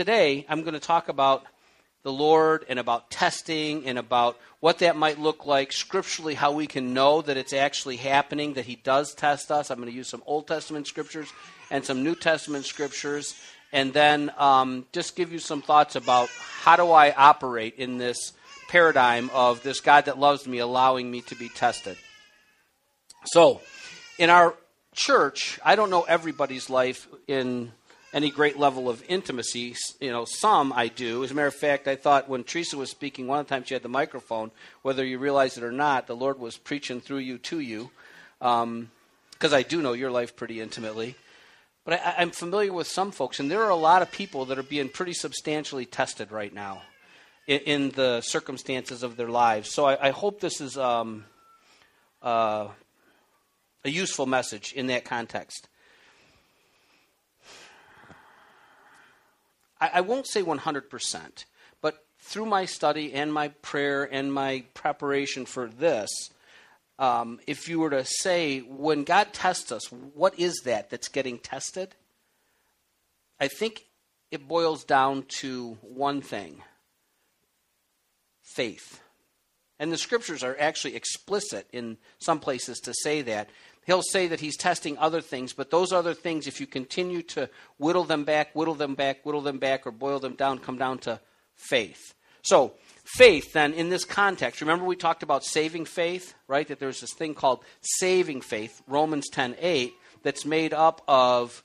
today I'm going to talk about the Lord and about testing and about what that might look like scripturally, how we can know that it's actually happening, that He does test us. I'm going to use some Old Testament scriptures and some New Testament scriptures, and then um, just give you some thoughts about how do I operate in this paradigm of this God that loves me allowing me to be tested. So, in our church, I don't know everybody's life in any great level of intimacy. You know, some I do. As a matter of fact, I thought when Teresa was speaking, one of the times she had the microphone, whether you realize it or not, the Lord was preaching through you to you, because um, I do know your life pretty intimately. But I, I'm familiar with some folks, and there are a lot of people that are being pretty substantially tested right now in, in the circumstances of their lives. So I, I hope this is um, uh, a useful message in that context. I, I won't say 100%, but through my study and my prayer and my preparation for this, um, if you were to say, when God tests us, what is that that's getting tested? I think it boils down to one thing faith. And the scriptures are actually explicit in some places to say that. He'll say that he's testing other things, but those other things, if you continue to whittle them back, whittle them back, whittle them back, or boil them down, come down to faith. So, faith, then, in this context, remember we talked about saving faith, right? That there's this thing called saving faith, Romans 10 8, that's made up of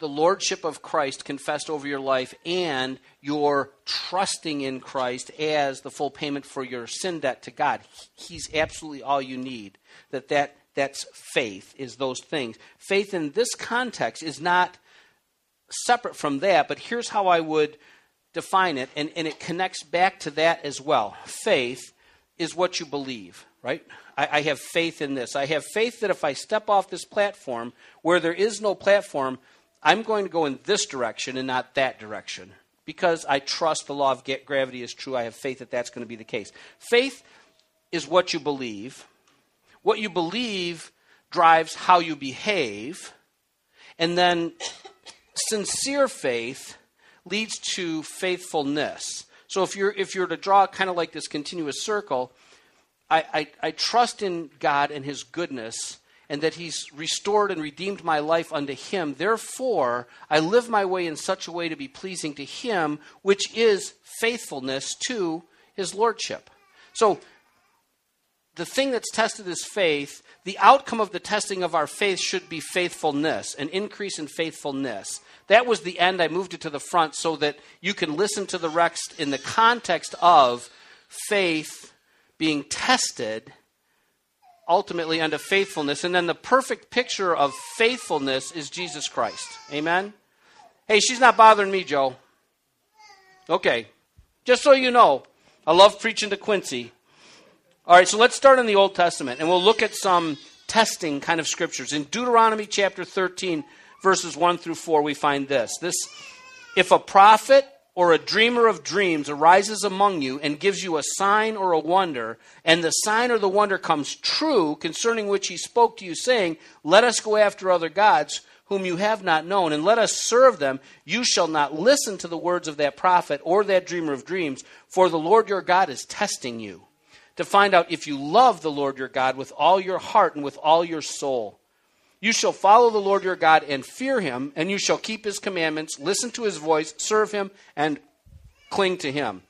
the lordship of Christ confessed over your life and your trusting in Christ as the full payment for your sin debt to God. He's absolutely all you need. That that that's faith is those things. Faith in this context is not separate from that, but here's how I would define it and, and it connects back to that as well. Faith is what you believe, right? I, I have faith in this. I have faith that if I step off this platform where there is no platform, I'm going to go in this direction and not that direction because I trust the law of gravity is true. I have faith that that's going to be the case. Faith is what you believe. What you believe drives how you behave. And then sincere faith leads to faithfulness. So if you're if you're to draw kind of like this continuous circle, I, I, I trust in God and His goodness and that he's restored and redeemed my life unto him. Therefore, I live my way in such a way to be pleasing to him, which is faithfulness to his lordship. So, the thing that's tested is faith. The outcome of the testing of our faith should be faithfulness, an increase in faithfulness. That was the end. I moved it to the front so that you can listen to the rest in the context of faith being tested ultimately unto faithfulness. And then the perfect picture of faithfulness is Jesus Christ. Amen? Hey, she's not bothering me, Joe. Okay. Just so you know, I love preaching to Quincy. All right, so let's start in the Old Testament and we'll look at some testing kind of scriptures. In Deuteronomy chapter 13, verses 1 through 4, we find this. This if a prophet or a dreamer of dreams arises among you and gives you a sign or a wonder, and the sign or the wonder comes true concerning which he spoke to you, saying, Let us go after other gods whom you have not known, and let us serve them, you shall not listen to the words of that prophet or that dreamer of dreams, for the Lord your God is testing you to find out if you love the Lord your God with all your heart and with all your soul. You shall follow the Lord your God and fear him, and you shall keep his commandments, listen to his voice, serve him, and cling to him.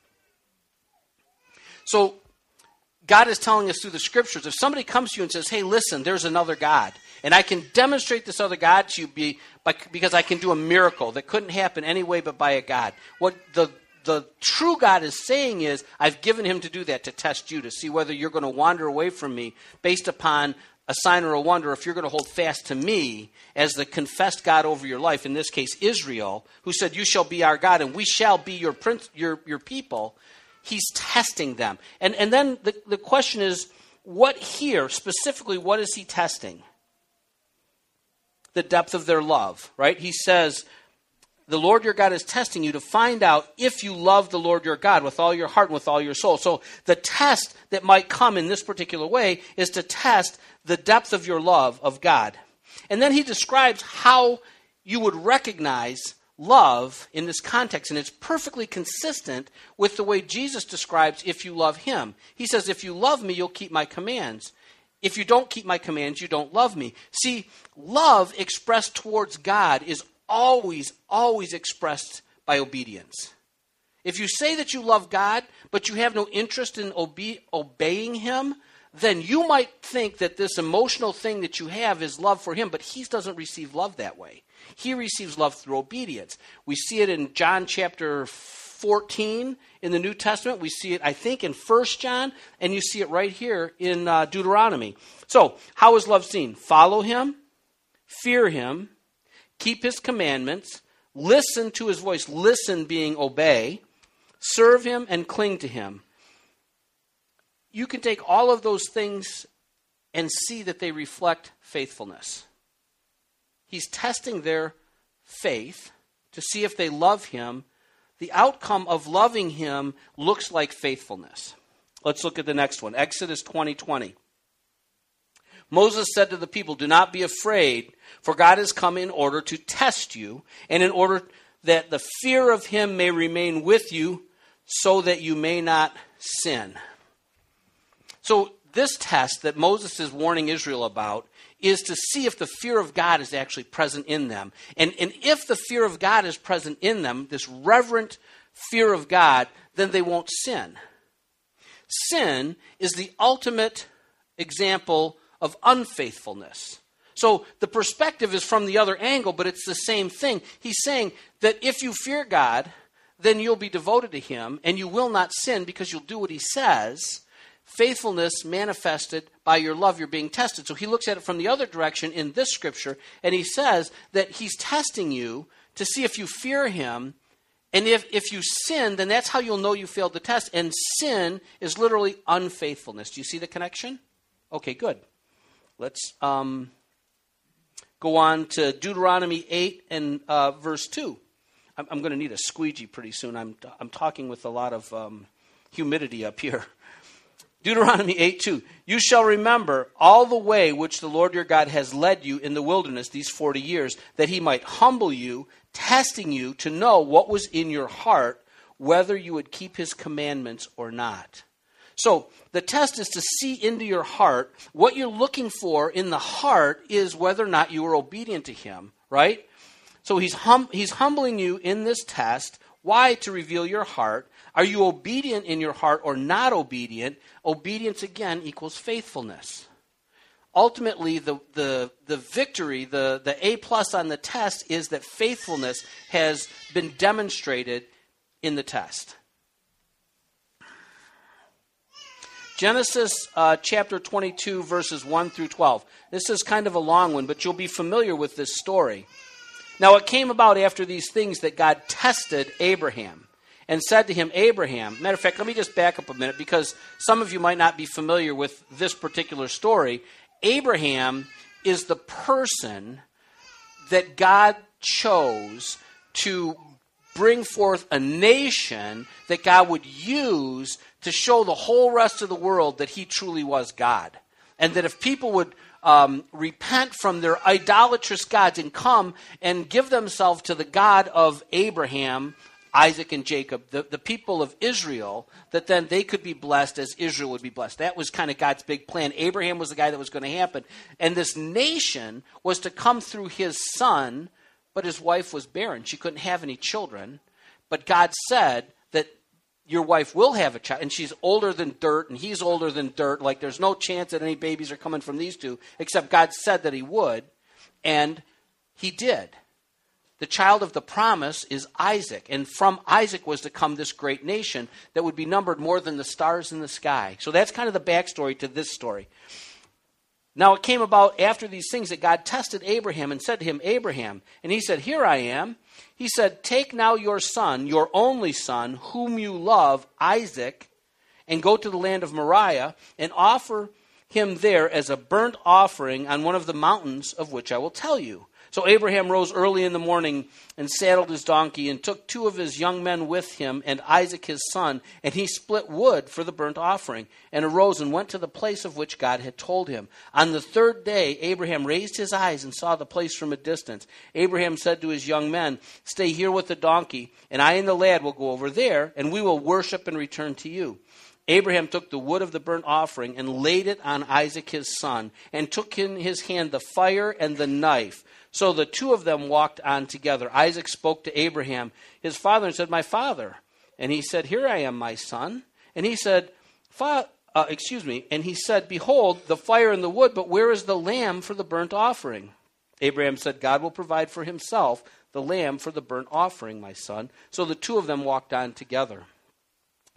So, God is telling us through the scriptures if somebody comes to you and says, Hey, listen, there's another God, and I can demonstrate this other God to you be, because I can do a miracle that couldn't happen anyway but by a God. What the the true God is saying is, I've given him to do that to test you, to see whether you're going to wander away from me based upon a sign or a wonder if you're going to hold fast to me as the confessed God over your life, in this case Israel, who said, You shall be our God and we shall be your, prince, your, your people, he's testing them. And, and then the, the question is, what here, specifically, what is he testing? The depth of their love, right? He says, the Lord your God is testing you to find out if you love the Lord your God with all your heart and with all your soul. So the test that might come in this particular way is to test the depth of your love of God. And then he describes how you would recognize love in this context, and it's perfectly consistent with the way Jesus describes if you love him. He says, If you love me, you'll keep my commands. If you don't keep my commands, you don't love me. See, love expressed towards God is always, always expressed by obedience. If you say that you love God, but you have no interest in obe- obeying Him, then you might think that this emotional thing that you have is love for Him, but He doesn't receive love that way. He receives love through obedience. We see it in John chapter 14 in the New Testament. We see it, I think, in 1 John, and you see it right here in uh, Deuteronomy. So, how is love seen? Follow Him, fear Him, keep His commandments, listen to His voice, listen being obey, serve Him, and cling to Him. You can take all of those things and see that they reflect faithfulness. He's testing their faith to see if they love him. The outcome of loving him looks like faithfulness. Let's look at the next one Exodus 20 20. Moses said to the people, Do not be afraid, for God has come in order to test you, and in order that the fear of him may remain with you, so that you may not sin. So, this test that Moses is warning Israel about is to see if the fear of God is actually present in them. And, and if the fear of God is present in them, this reverent fear of God, then they won't sin. Sin is the ultimate example of unfaithfulness. So the perspective is from the other angle, but it's the same thing. He's saying that if you fear God, then you'll be devoted to Him and you will not sin because you'll do what He says faithfulness manifested by your love, you're being tested. So he looks at it from the other direction in this scripture, and he says that he's testing you to see if you fear him. And if, if you sin, then that's how you'll know you failed the test. And sin is literally unfaithfulness. Do you see the connection? Okay, good. Let's um, go on to Deuteronomy 8 and uh, verse 2. I'm, I'm going to need a squeegee pretty soon. I'm, I'm talking with a lot of um, humidity up here. Deuteronomy 8 2. You shall remember all the way which the Lord your God has led you in the wilderness these 40 years, that he might humble you, testing you to know what was in your heart, whether you would keep his commandments or not. So, the test is to see into your heart. What you're looking for in the heart is whether or not you are obedient to him, right? So, he's, hum- he's humbling you in this test. Why? To reveal your heart. Are you obedient in your heart or not obedient? Obedience, again, equals faithfulness. Ultimately, the, the, the victory, the, the A plus on the test is that faithfulness has been demonstrated in the test. Genesis uh, chapter 22, verses 1 through 12. This is kind of a long one, but you'll be familiar with this story. Now, it came about after these things that God tested Abraham and said to him, Abraham. Matter of fact, let me just back up a minute because some of you might not be familiar with this particular story. Abraham is the person that God chose to bring forth a nation that God would use to show the whole rest of the world that he truly was God. And that if people would um, repent from their idolatrous gods and come and give themselves to the God of Abraham, Isaac and Jacob, the, the people of Israel, that then they could be blessed as Israel would be blessed. That was kind of God's big plan. Abraham was the guy that was going to happen. And this nation was to come through his son, but his wife was barren. She couldn't have any children. But God said your wife will have a child, and she's older than dirt, and he's older than dirt. Like there's no chance that any babies are coming from these two, except God said that he would, and he did the child of the promise is Isaac, and from Isaac was to come this great nation that would be numbered more than the stars in the sky. So that's kind of the backstory to this story. Now it came about after these things that God tested Abraham and said to him, Abraham, and he said, Here I am. He said, Take now your son, your only son, whom you love, Isaac, and go to the land of Moriah and offer him there as a burnt offering on one of the mountains of which I will tell you. So Abraham rose early in the morning and saddled his donkey and took two of his young men with him and Isaac his son, and he split wood for the burnt offering, and arose and went to the place of which God had told him. On the third day, Abraham raised his eyes and saw the place from a distance. Abraham said to his young men, Stay here with the donkey, and I and the lad will go over there, and we will worship and return to you. Abraham took the wood of the burnt offering and laid it on Isaac his son, and took in his hand the fire and the knife. So the two of them walked on together. Isaac spoke to Abraham, his father, and said, My father. And he said, Here I am, my son. And he said, uh, Excuse me. And he said, Behold, the fire and the wood, but where is the lamb for the burnt offering? Abraham said, God will provide for himself the lamb for the burnt offering, my son. So the two of them walked on together.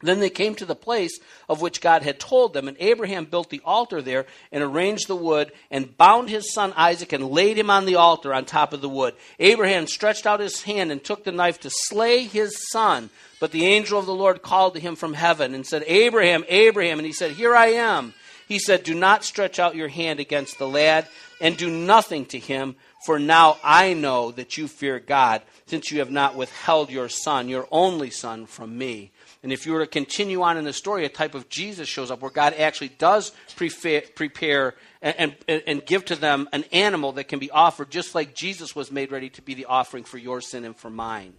Then they came to the place of which God had told them, and Abraham built the altar there and arranged the wood and bound his son Isaac and laid him on the altar on top of the wood. Abraham stretched out his hand and took the knife to slay his son. But the angel of the Lord called to him from heaven and said, Abraham, Abraham. And he said, Here I am. He said, Do not stretch out your hand against the lad and do nothing to him, for now I know that you fear God, since you have not withheld your son, your only son, from me. And if you were to continue on in the story, a type of Jesus shows up where God actually does prepare, and, and, and, give to them an animal that can be offered, just like Jesus was made ready to be the offering for your sin and for mine.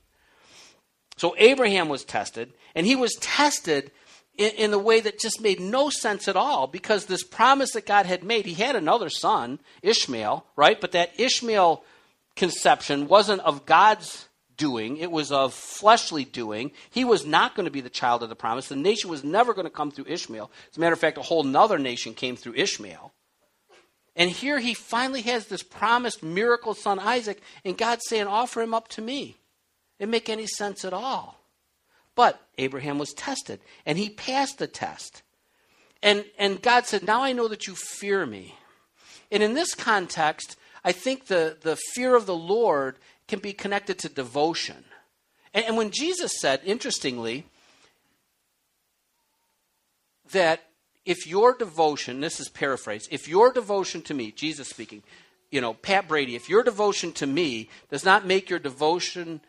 So Abraham was tested, and he was tested in, in the way that just made no sense at all because this promise that God had made, he had another son, Ishmael, right? But that Ishmael conception wasn't of God's doing, it was of fleshly doing. He was not going to be the child of the promise. The nation was never going to come through Ishmael. As a matter of fact, a whole other nation came through Ishmael. And here he finally has this promised miracle son Isaac, and God's saying, Offer him up to me. It make any sense at all. But Abraham was tested, and he passed the test. And, and God said, Now I know that you fear me. And in this context, I think the, the fear of the Lord can be connected to devotion. And, and when Jesus said, interestingly, that if your devotion, this is paraphrased, if your devotion to me, Jesus speaking, you know, Pat Brady, if your devotion to me does not make your devotion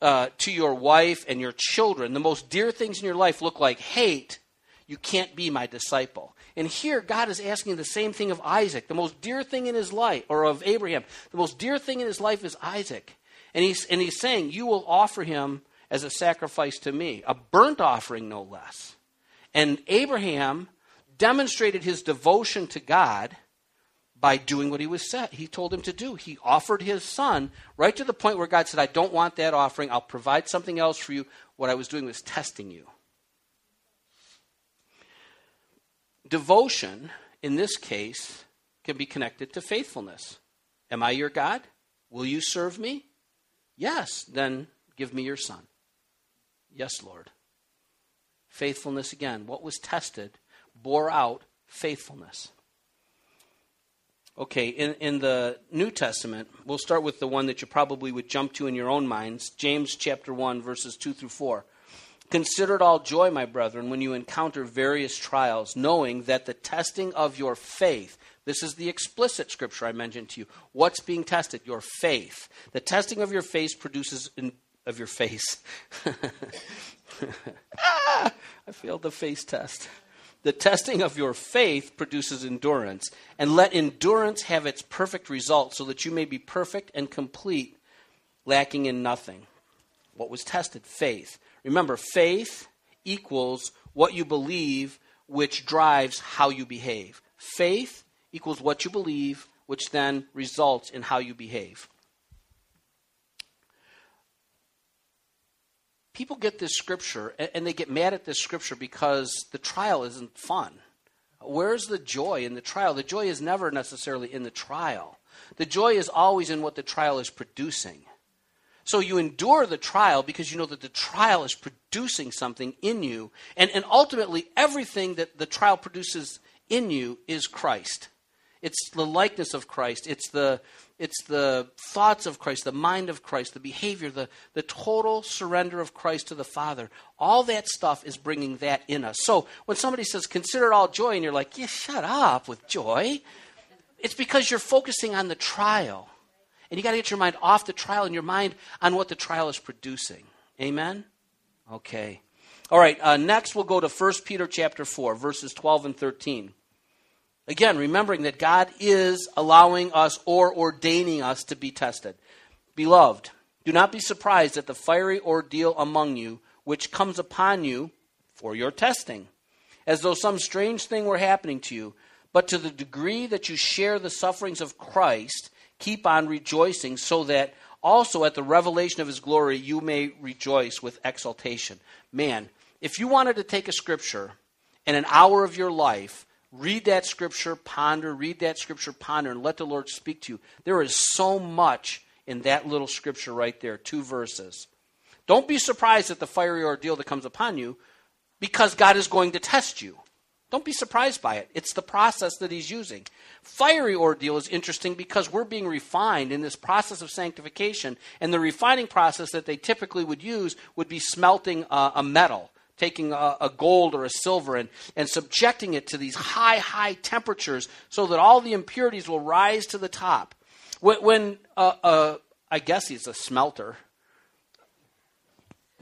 uh, to your wife and your children, the most dear things in your life look like hate, you can't be my disciple. And here, God is asking the same thing of Isaac. The most dear thing in his life, or of Abraham, the most dear thing in his life is Isaac. And he's, and he's saying, You will offer him as a sacrifice to me, a burnt offering, no less. And Abraham demonstrated his devotion to God by doing what he was set. He told him to do. He offered his son right to the point where God said, I don't want that offering. I'll provide something else for you. What I was doing was testing you. Devotion, in this case, can be connected to faithfulness. Am I your God? Will you serve me? Yes, then give me your son. Yes, Lord. Faithfulness again. What was tested bore out faithfulness. Okay, in, in the New Testament, we'll start with the one that you probably would jump to in your own minds James chapter 1, verses 2 through 4. Consider it all joy, my brethren, when you encounter various trials, knowing that the testing of your faith, this is the explicit scripture I mentioned to you. What's being tested? Your faith. The testing of your faith produces in, of your face. ah, I failed the face test. The testing of your faith produces endurance, and let endurance have its perfect result, so that you may be perfect and complete, lacking in nothing. What was tested? Faith. Remember, faith equals what you believe, which drives how you behave. Faith equals what you believe, which then results in how you behave. People get this scripture and they get mad at this scripture because the trial isn't fun. Where's the joy in the trial? The joy is never necessarily in the trial. The joy is always in what the trial is producing. So you endure the trial because you know that the trial is producing something in you. And, and ultimately, everything that the trial produces in you is Christ. It's the likeness of Christ. It's the, it's the thoughts of Christ, the mind of Christ, the behavior, the, the total surrender of Christ to the Father. All that stuff is bringing that in us. So when somebody says, consider it all joy, and you're like, yeah, shut up with joy, it's because you're focusing on the trial. And you got to get your mind off the trial and your mind on what the trial is producing. Amen? Okay. All right, uh, next we'll go to 1 Peter chapter 4, verses 12 and 13. Again, remembering that God is allowing us or ordaining us to be tested. Beloved, do not be surprised at the fiery ordeal among you, which comes upon you for your testing, as though some strange thing were happening to you. But to the degree that you share the sufferings of Christ, keep on rejoicing, so that also at the revelation of his glory you may rejoice with exultation. Man, if you wanted to take a scripture in an hour of your life Read that scripture, ponder, read that scripture, ponder, and let the Lord speak to you. There is so much in that little scripture right there, two verses. Don't be surprised at the fiery ordeal that comes upon you because God is going to test you. Don't be surprised by it. It's the process that He's using. Fiery ordeal is interesting because we're being refined in this process of sanctification, and the refining process that they typically would use would be smelting uh, a metal taking a, a, gold or a silver and, and subjecting it to these high, high temperatures so that all the impurities will rise to the top. When, when uh, uh, I guess he's a smelter,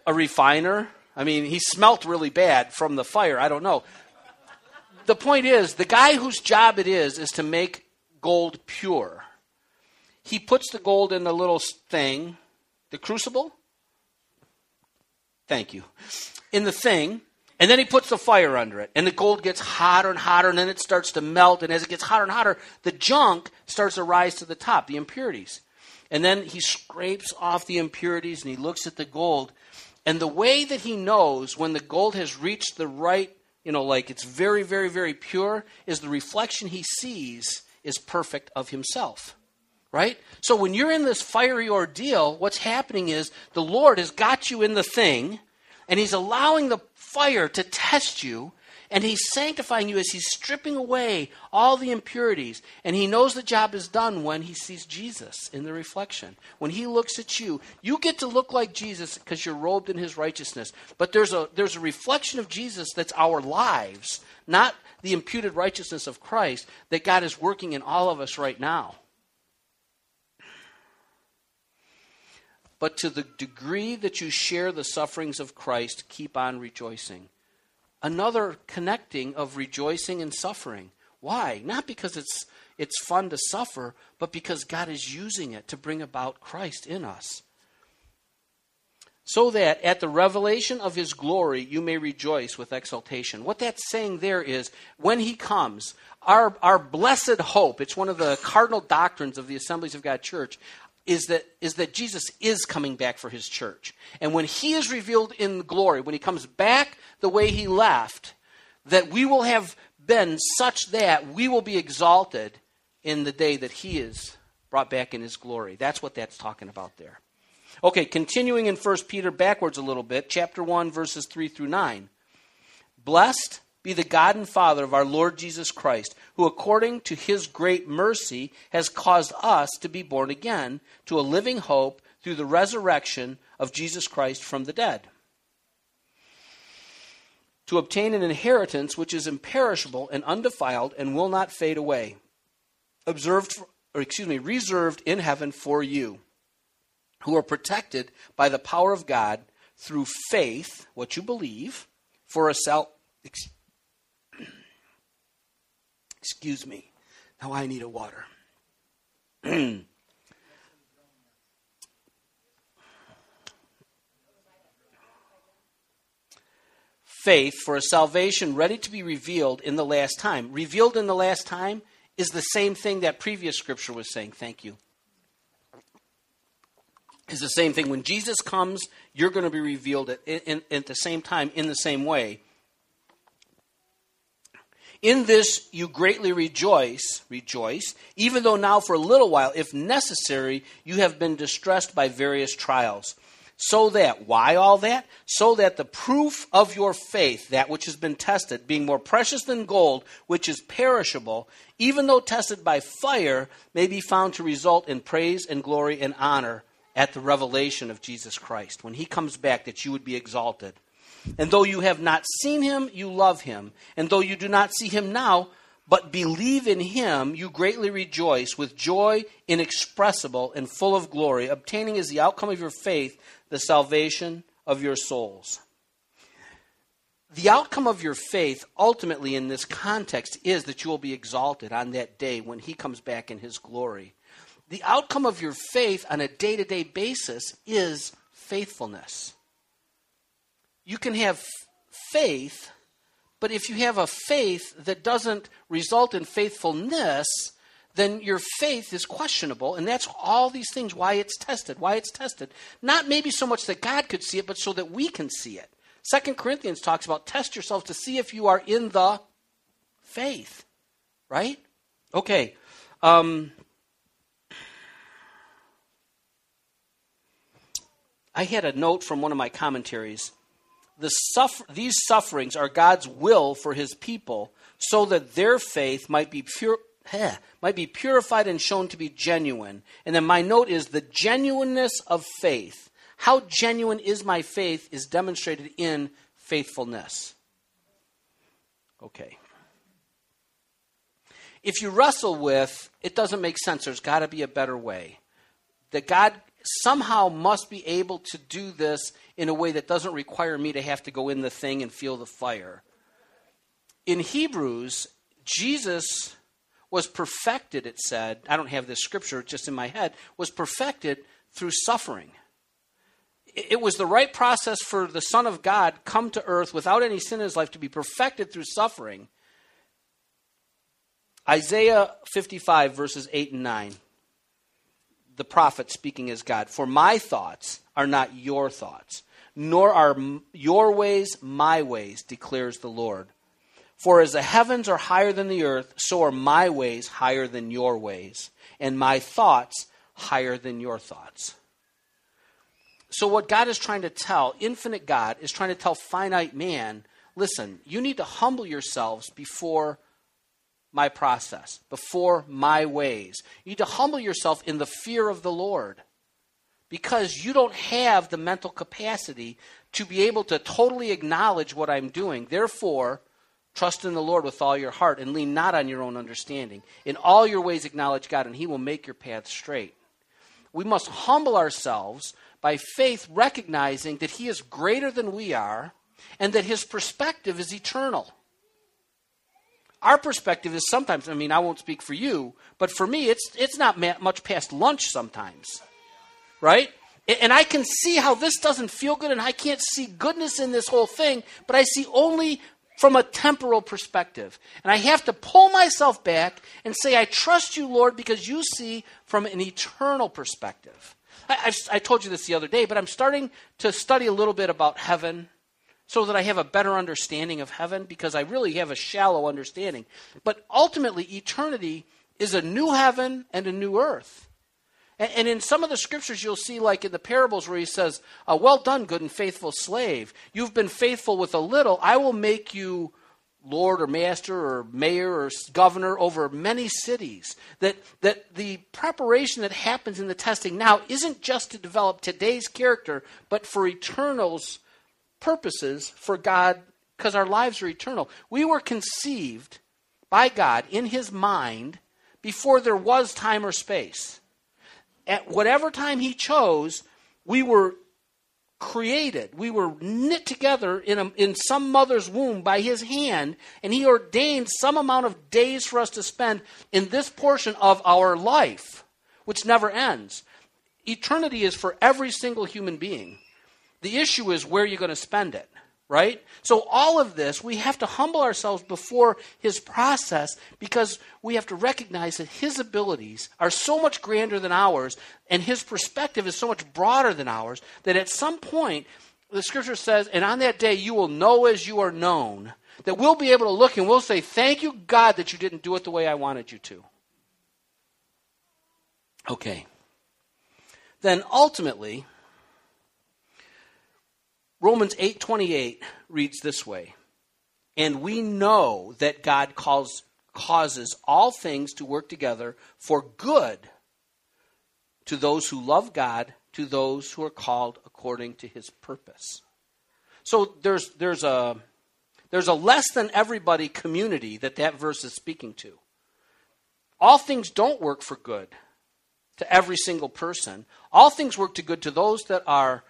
a refiner, I mean, he smelt really bad from the fire. I don't know. The point is, the guy whose job it is is to make gold pure. He puts the gold in the little thing, the crucible. Thank you in the thing, and then he puts the fire under it, and the gold gets hotter and hotter, and then it starts to melt. And as it gets hotter and hotter, the junk starts to rise to the top, the impurities. And then he scrapes off the impurities and he looks at the gold. And the way that he knows when the gold has reached the right, you know, like it's very, very, very pure, is the reflection he sees is perfect of himself. Right? So when you're in this fiery ordeal, what's happening is the Lord has got you in the thing and He's allowing the fire to test you, and He's sanctifying you as He's stripping away all the impurities. And He knows the job is done when He sees Jesus in the reflection. When He looks at you, you get to look like Jesus because you're robed in His righteousness. But there's a, there's a reflection of Jesus that's our lives, not the imputed righteousness of Christ that God is working in all of us right now. But to the degree that you share the sufferings of Christ, keep on rejoicing. Another connecting of rejoicing and suffering. Why? Not because it's it's fun to suffer, but because God is using it to bring about Christ in us. So that at the revelation of his glory you may rejoice with exultation. What that's saying there is when he comes, our, our blessed hope, it's one of the cardinal doctrines of the Assemblies of God Church is that, is that Jesus is coming back for his church. And when he is revealed in glory, when he comes back the way he left, that we will have been such that we will be exalted in the day that he is brought back in his glory. That's what that's talking about there. Okay, continuing in 1 Peter backwards a little bit, chapter 1, verses 3 through 9. Blessed be the God and Father of our Lord Jesus Christ, who according to his great mercy has caused us to be born again to a living hope through the resurrection of Jesus Christ from the dead. To obtain an inheritance which is imperishable and undefiled and will not fade away, observed, or excuse me, reserved in heaven for you, who are protected by the power of God through faith, what you believe, for a sal- Excuse me. Now I need a water. Faith for a salvation ready to be revealed in the last time. Revealed in the last time is the same thing that previous scripture was saying. Thank you. Is the same thing. When Jesus comes, you're going to be revealed at, at the same time in the same way. In this you greatly rejoice, rejoice, even though now for a little while, if necessary, you have been distressed by various trials. So that, why all that? So that the proof of your faith, that which has been tested, being more precious than gold, which is perishable, even though tested by fire, may be found to result in praise and glory and honor at the revelation of Jesus Christ. When he comes back, that you would be exalted. And though you have not seen him, you love him. And though you do not see him now, but believe in him, you greatly rejoice with joy inexpressible and full of glory, obtaining as the outcome of your faith the salvation of your souls. The outcome of your faith, ultimately in this context, is that you will be exalted on that day when he comes back in his glory. The outcome of your faith on a day to day basis is faithfulness. You can have faith but if you have a faith that doesn't result in faithfulness, then your faith is questionable. And that's all these things why it's tested, why it's tested. Not maybe so much that God could see it, but so that we can see it. Second Corinthians talks about test yourself to see if you are in the faith. Right? Okay. Um, I had a note from one of my commentaries the suffer- these sufferings are God's will for his people so that their faith might be pure eh, might be purified and shown to be genuine. And then my note is the genuineness of faith. How genuine is my faith is demonstrated in faithfulness. Okay. If you wrestle with it doesn't make sense, there's got to be a better way. That God somehow must be able to do this in a way that doesn't require me to have to go in the thing and feel the fire. In Hebrews, Jesus was perfected, it said. I don't have this scripture just in my head, was perfected through suffering. It was the right process for the Son of God come to earth without any sin in his life to be perfected through suffering. Isaiah 55, verses 8 and 9 the prophet speaking as God. For my thoughts are not your thoughts, nor are your ways my ways, declares the Lord. For as the heavens are higher than the earth, so are my ways higher than your ways, and my thoughts higher than your thoughts. So, what God is trying to tell, infinite God, is trying to tell finite man listen, you need to humble yourselves before my process, before my ways. You need to humble yourself in the fear of the Lord because you don't have the mental capacity to be able to totally acknowledge what I'm doing. Therefore, trust in the Lord with all your heart and lean not on your own understanding. In all your ways, acknowledge God, and He will make your path straight. We must humble ourselves by faith, recognizing that He is greater than we are and that His perspective is eternal. Our perspective is sometimes, I mean, I won't speak for you, but for me, it's, it's not much past lunch sometimes. Right? And I can see how this doesn't feel good, and I can't see goodness in this whole thing, but I see only from a temporal perspective. And I have to pull myself back and say, I trust you, Lord, because you see from an eternal perspective. I, I, I told you this the other day, but I'm starting to study a little bit about heaven so that I have a better understanding of heaven because I really have a shallow understanding. But ultimately, eternity is a new heaven and a new earth. And, in some of the scriptures, you'll see, like in the parables, where he says, Well done, good and faithful slave. You've been faithful with a little. I will make you lord or master or mayor or governor over many cities. That, that the preparation that happens in the testing now isn't just to develop today's character, but for eternal's purposes for God because our lives are eternal. We were conceived by God in His mind before there was time or space. At whatever time He chose, we were created. We were knit together in, a, in some mother's womb by His hand, and He ordained some amount of days for us to spend in this portion of our life, which never ends. Eternity is for every single human being. The issue is where you're going to spend it, right? So, all of this, we have to humble ourselves before His process because we have to recognize that His abilities are so much grander than ours and His perspective is so much broader than ours that at some point, the scripture says, and on that day you will know as you are known, that we'll be able to look and we'll say, Thank you, God, that you didn't do it the way I wanted you to. Okay. Then ultimately, Romans 8:28 reads this way. And we know that God calls, causes all things to work together for good to those who love God, to those who are called according to his purpose. So there's there's a There's a less than everybody community that that verse is speaking to. All things don't work for good to every single person. All things work to good to those that are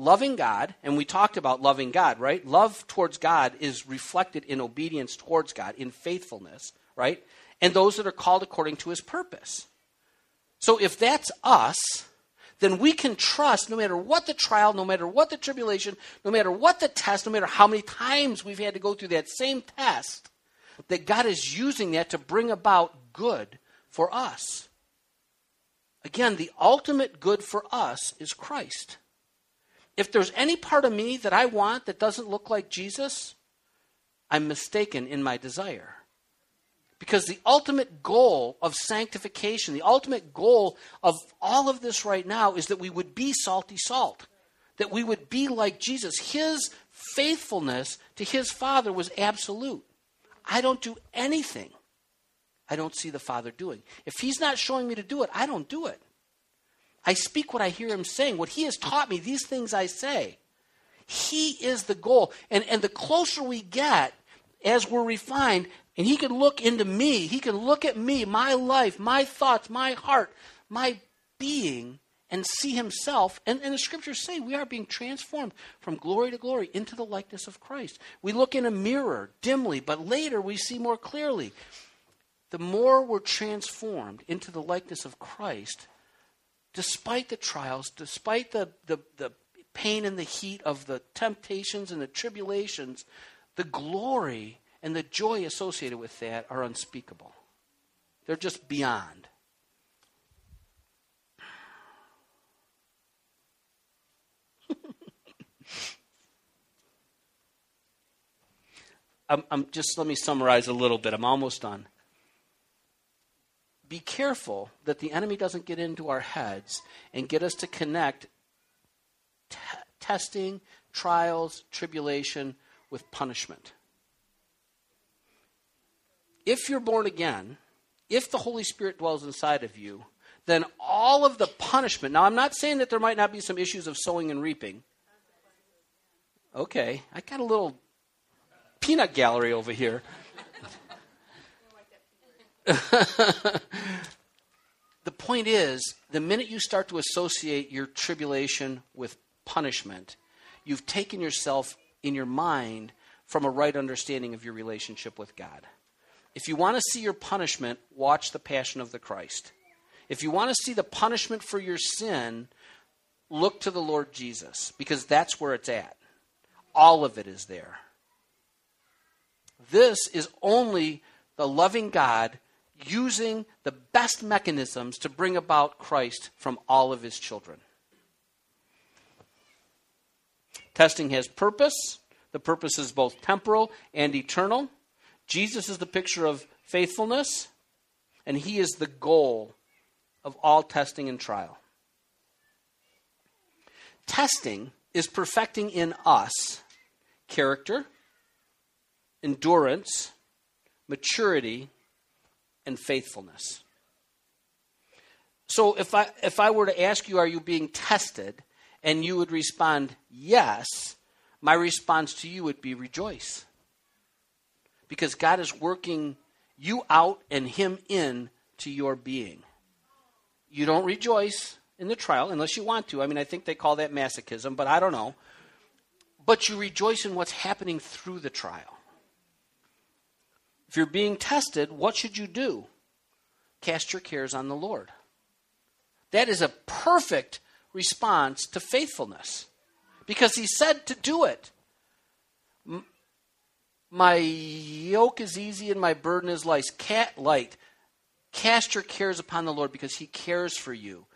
loving God, and we talked about loving God, right? Love towards God is reflected in obedience towards God, in faithfulness, right? And those that are called according to his purpose. So if that's us, then we can trust no matter what the trial, no matter what the tribulation, no matter what the test, no matter how many times we've had to go through that same test, that God is using that to bring about good for us. Again, the ultimate good for us is Christ. If there's any part of me that I want that doesn't look like Jesus, I'm mistaken in my desire. Because the ultimate goal of sanctification, the ultimate goal of all of this right now is that we would be salty salt, that we would be like Jesus. His faithfulness to his Father was absolute. I don't do anything I don't see the Father doing. If He's not showing me to do it, I don't do it. I speak what I hear Him saying. What He has taught me, these things I say. He is the goal. And, and the closer we get as we're refined, and He can look into me, He can look at me, my life, my thoughts, my heart, my being, and see Himself. And, and the scriptures say we are being transformed from glory to glory into the likeness of Christ. We look in a mirror dimly, but later we see more clearly the more we're transformed into the likeness of Christ, despite the trials, despite the, the, the pain and the heat of the temptations and the tribulations, the glory and the joy associated with that are unspeakable. They're just beyond. I'm, I'm, just let me summarize a little bit. I'm almost done be careful that the enemy doesn't get into our heads and get us to connect t- testing, trials, tribulation with punishment. If you're born again, if the Holy Spirit dwells inside of you, then all of the punishment. Now, I'm not saying that there might not be some issues of sowing and reaping. Okay, I got a little peanut gallery over here. the point is, the minute you start to associate your tribulation with punishment, you've taken yourself in your mind from a right understanding of your relationship with God. If you want to see your punishment, watch the Passion of the Christ. If you want to see the punishment for your sin, look to the Lord Jesus, because that's where it's at. All of it is there. This is only the loving God using the best mechanisms to bring about Christ from all of his children. Testing has purpose. The purpose is both temporal and eternal. Jesus is the picture of faithfulness, and he is the goal of all testing and trial. Testing is perfecting in us character, endurance, maturity, and faithfulness. So if I if I were to ask you are you being tested and you would respond yes, my response to you would be rejoice. Because God is working you out and him in to your being. You don't rejoice in the trial unless you want to. I mean, I think they call that masochism, but I don't know. But you rejoice in what's happening through the trial. If you're being tested, what should you do? Cast your cares on the Lord. That is a perfect response to faithfulness because he said to do it. My yoke is easy and my burden is light. Cast your cares upon the Lord because he cares for you.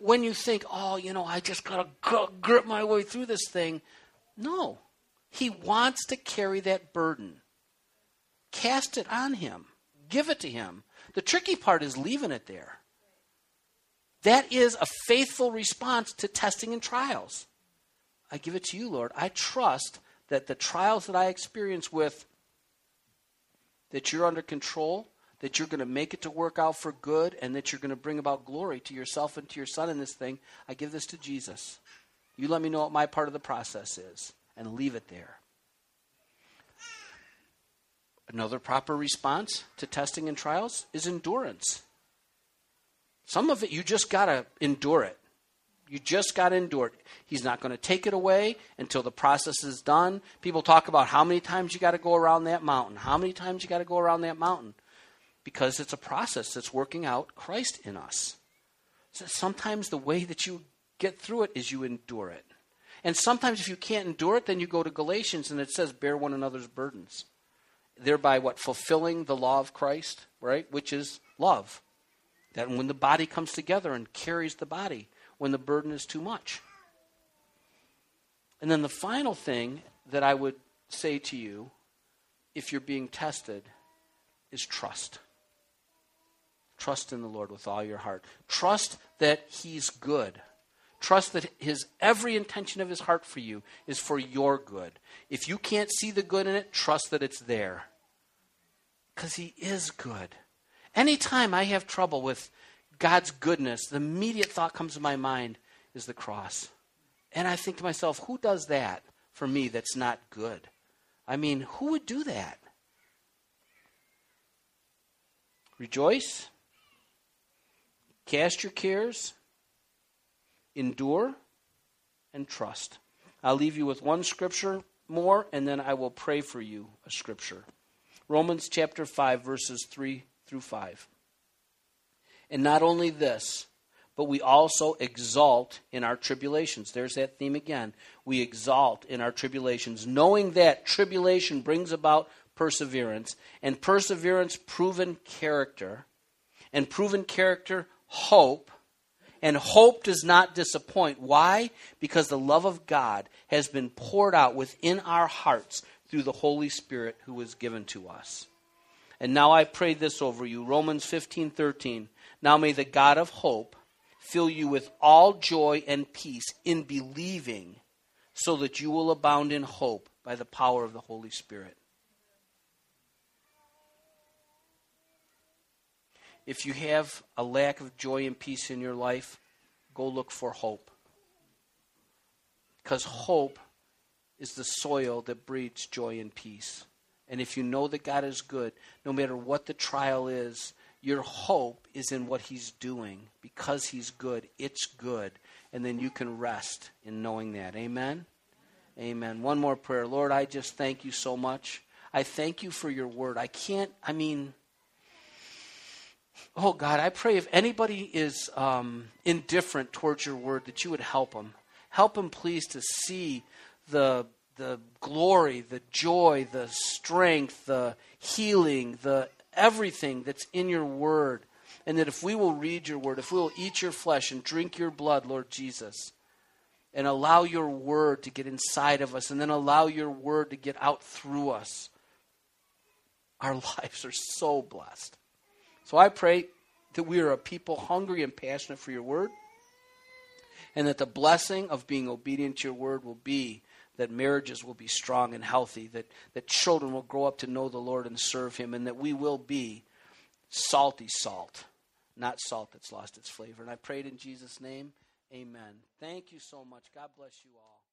When you think, oh, you know, I just got to grip my way through this thing, no. He wants to carry that burden. Cast it on Him, give it to Him. The tricky part is leaving it there. That is a faithful response to testing and trials. I give it to you, Lord. I trust that the trials that I experience with, that you're under control, that you're going to make it to work out for good, and that you're going to bring about glory to yourself and to your son in this thing. I give this to Jesus. You let me know what my part of the process is, and leave it there. Another proper response to testing and trials is endurance. Some of it you just got to endure it. You just got to endure it. He's not going to take it away until the process is done. People talk about how many times you got to go around that mountain. How many times you got to go around that mountain? Because it's a process that's working out Christ in us. So sometimes the way that you get through it is you endure it. And sometimes if you can't endure it, then you go to Galatians and it says, bear one another's burdens. Thereby, what? Fulfilling the law of Christ, right? Which is love. That when the body comes together and carries the body, when the burden is too much. And then the final thing that I would say to you, if you're being tested, is trust. Trust in the Lord with all your heart. Trust that He's good. Trust that his every intention of his heart for you is for your good. If you can't see the good in it, trust that it's there. Because he is good. Anytime I have trouble with God's goodness, the immediate thought comes to my mind is the cross. And I think to myself, who does that for me that's not good? I mean, who would do that? Rejoice. Cast your cares endure, and trust. I'll leave you with one scripture more, and then I will pray for you a scripture. Romans chapter 5, verses 3 through 5. And not only this, but we also exalt in our tribulations. There's that theme again. We exalt in our tribulations, knowing that tribulation brings about perseverance, and perseverance, proven character, and proven character, hope, and hope does not disappoint. Why? Because the love of God has been poured out within our hearts through the Holy Spirit who was given to us. And now I pray this over you Romans 15 13. Now may the God of hope fill you with all joy and peace in believing, so that you will abound in hope by the power of the Holy Spirit. If you have a lack of joy and peace in your life, go look for hope. Because hope is the soil that breeds joy and peace. And if you know that God is good, no matter what the trial is, your hope is in what He's doing. Because He's good, it's good. And then you can rest in knowing that. Amen? Amen. One more prayer. Lord, I just thank you so much. I thank you for your word. I can't, I mean, Oh God, I pray if anybody is um, indifferent towards your word, that you would help them. Help them, please, to see the the glory, the joy, the strength, the healing, the everything that's in your word. And that if we will read your word, if we will eat your flesh and drink your blood, Lord Jesus, and allow your word to get inside of us, and then allow your word to get out through us, our lives are so blessed. So I pray that we are a people hungry and passionate for your word, and that the blessing of being obedient to your word will be that marriages will be strong and healthy, that, that children will grow up to know the Lord and serve him, and that we will be salty salt, not salt that's lost its flavor. And I prayed in Jesus' name. Amen. Thank you so much. God bless you all.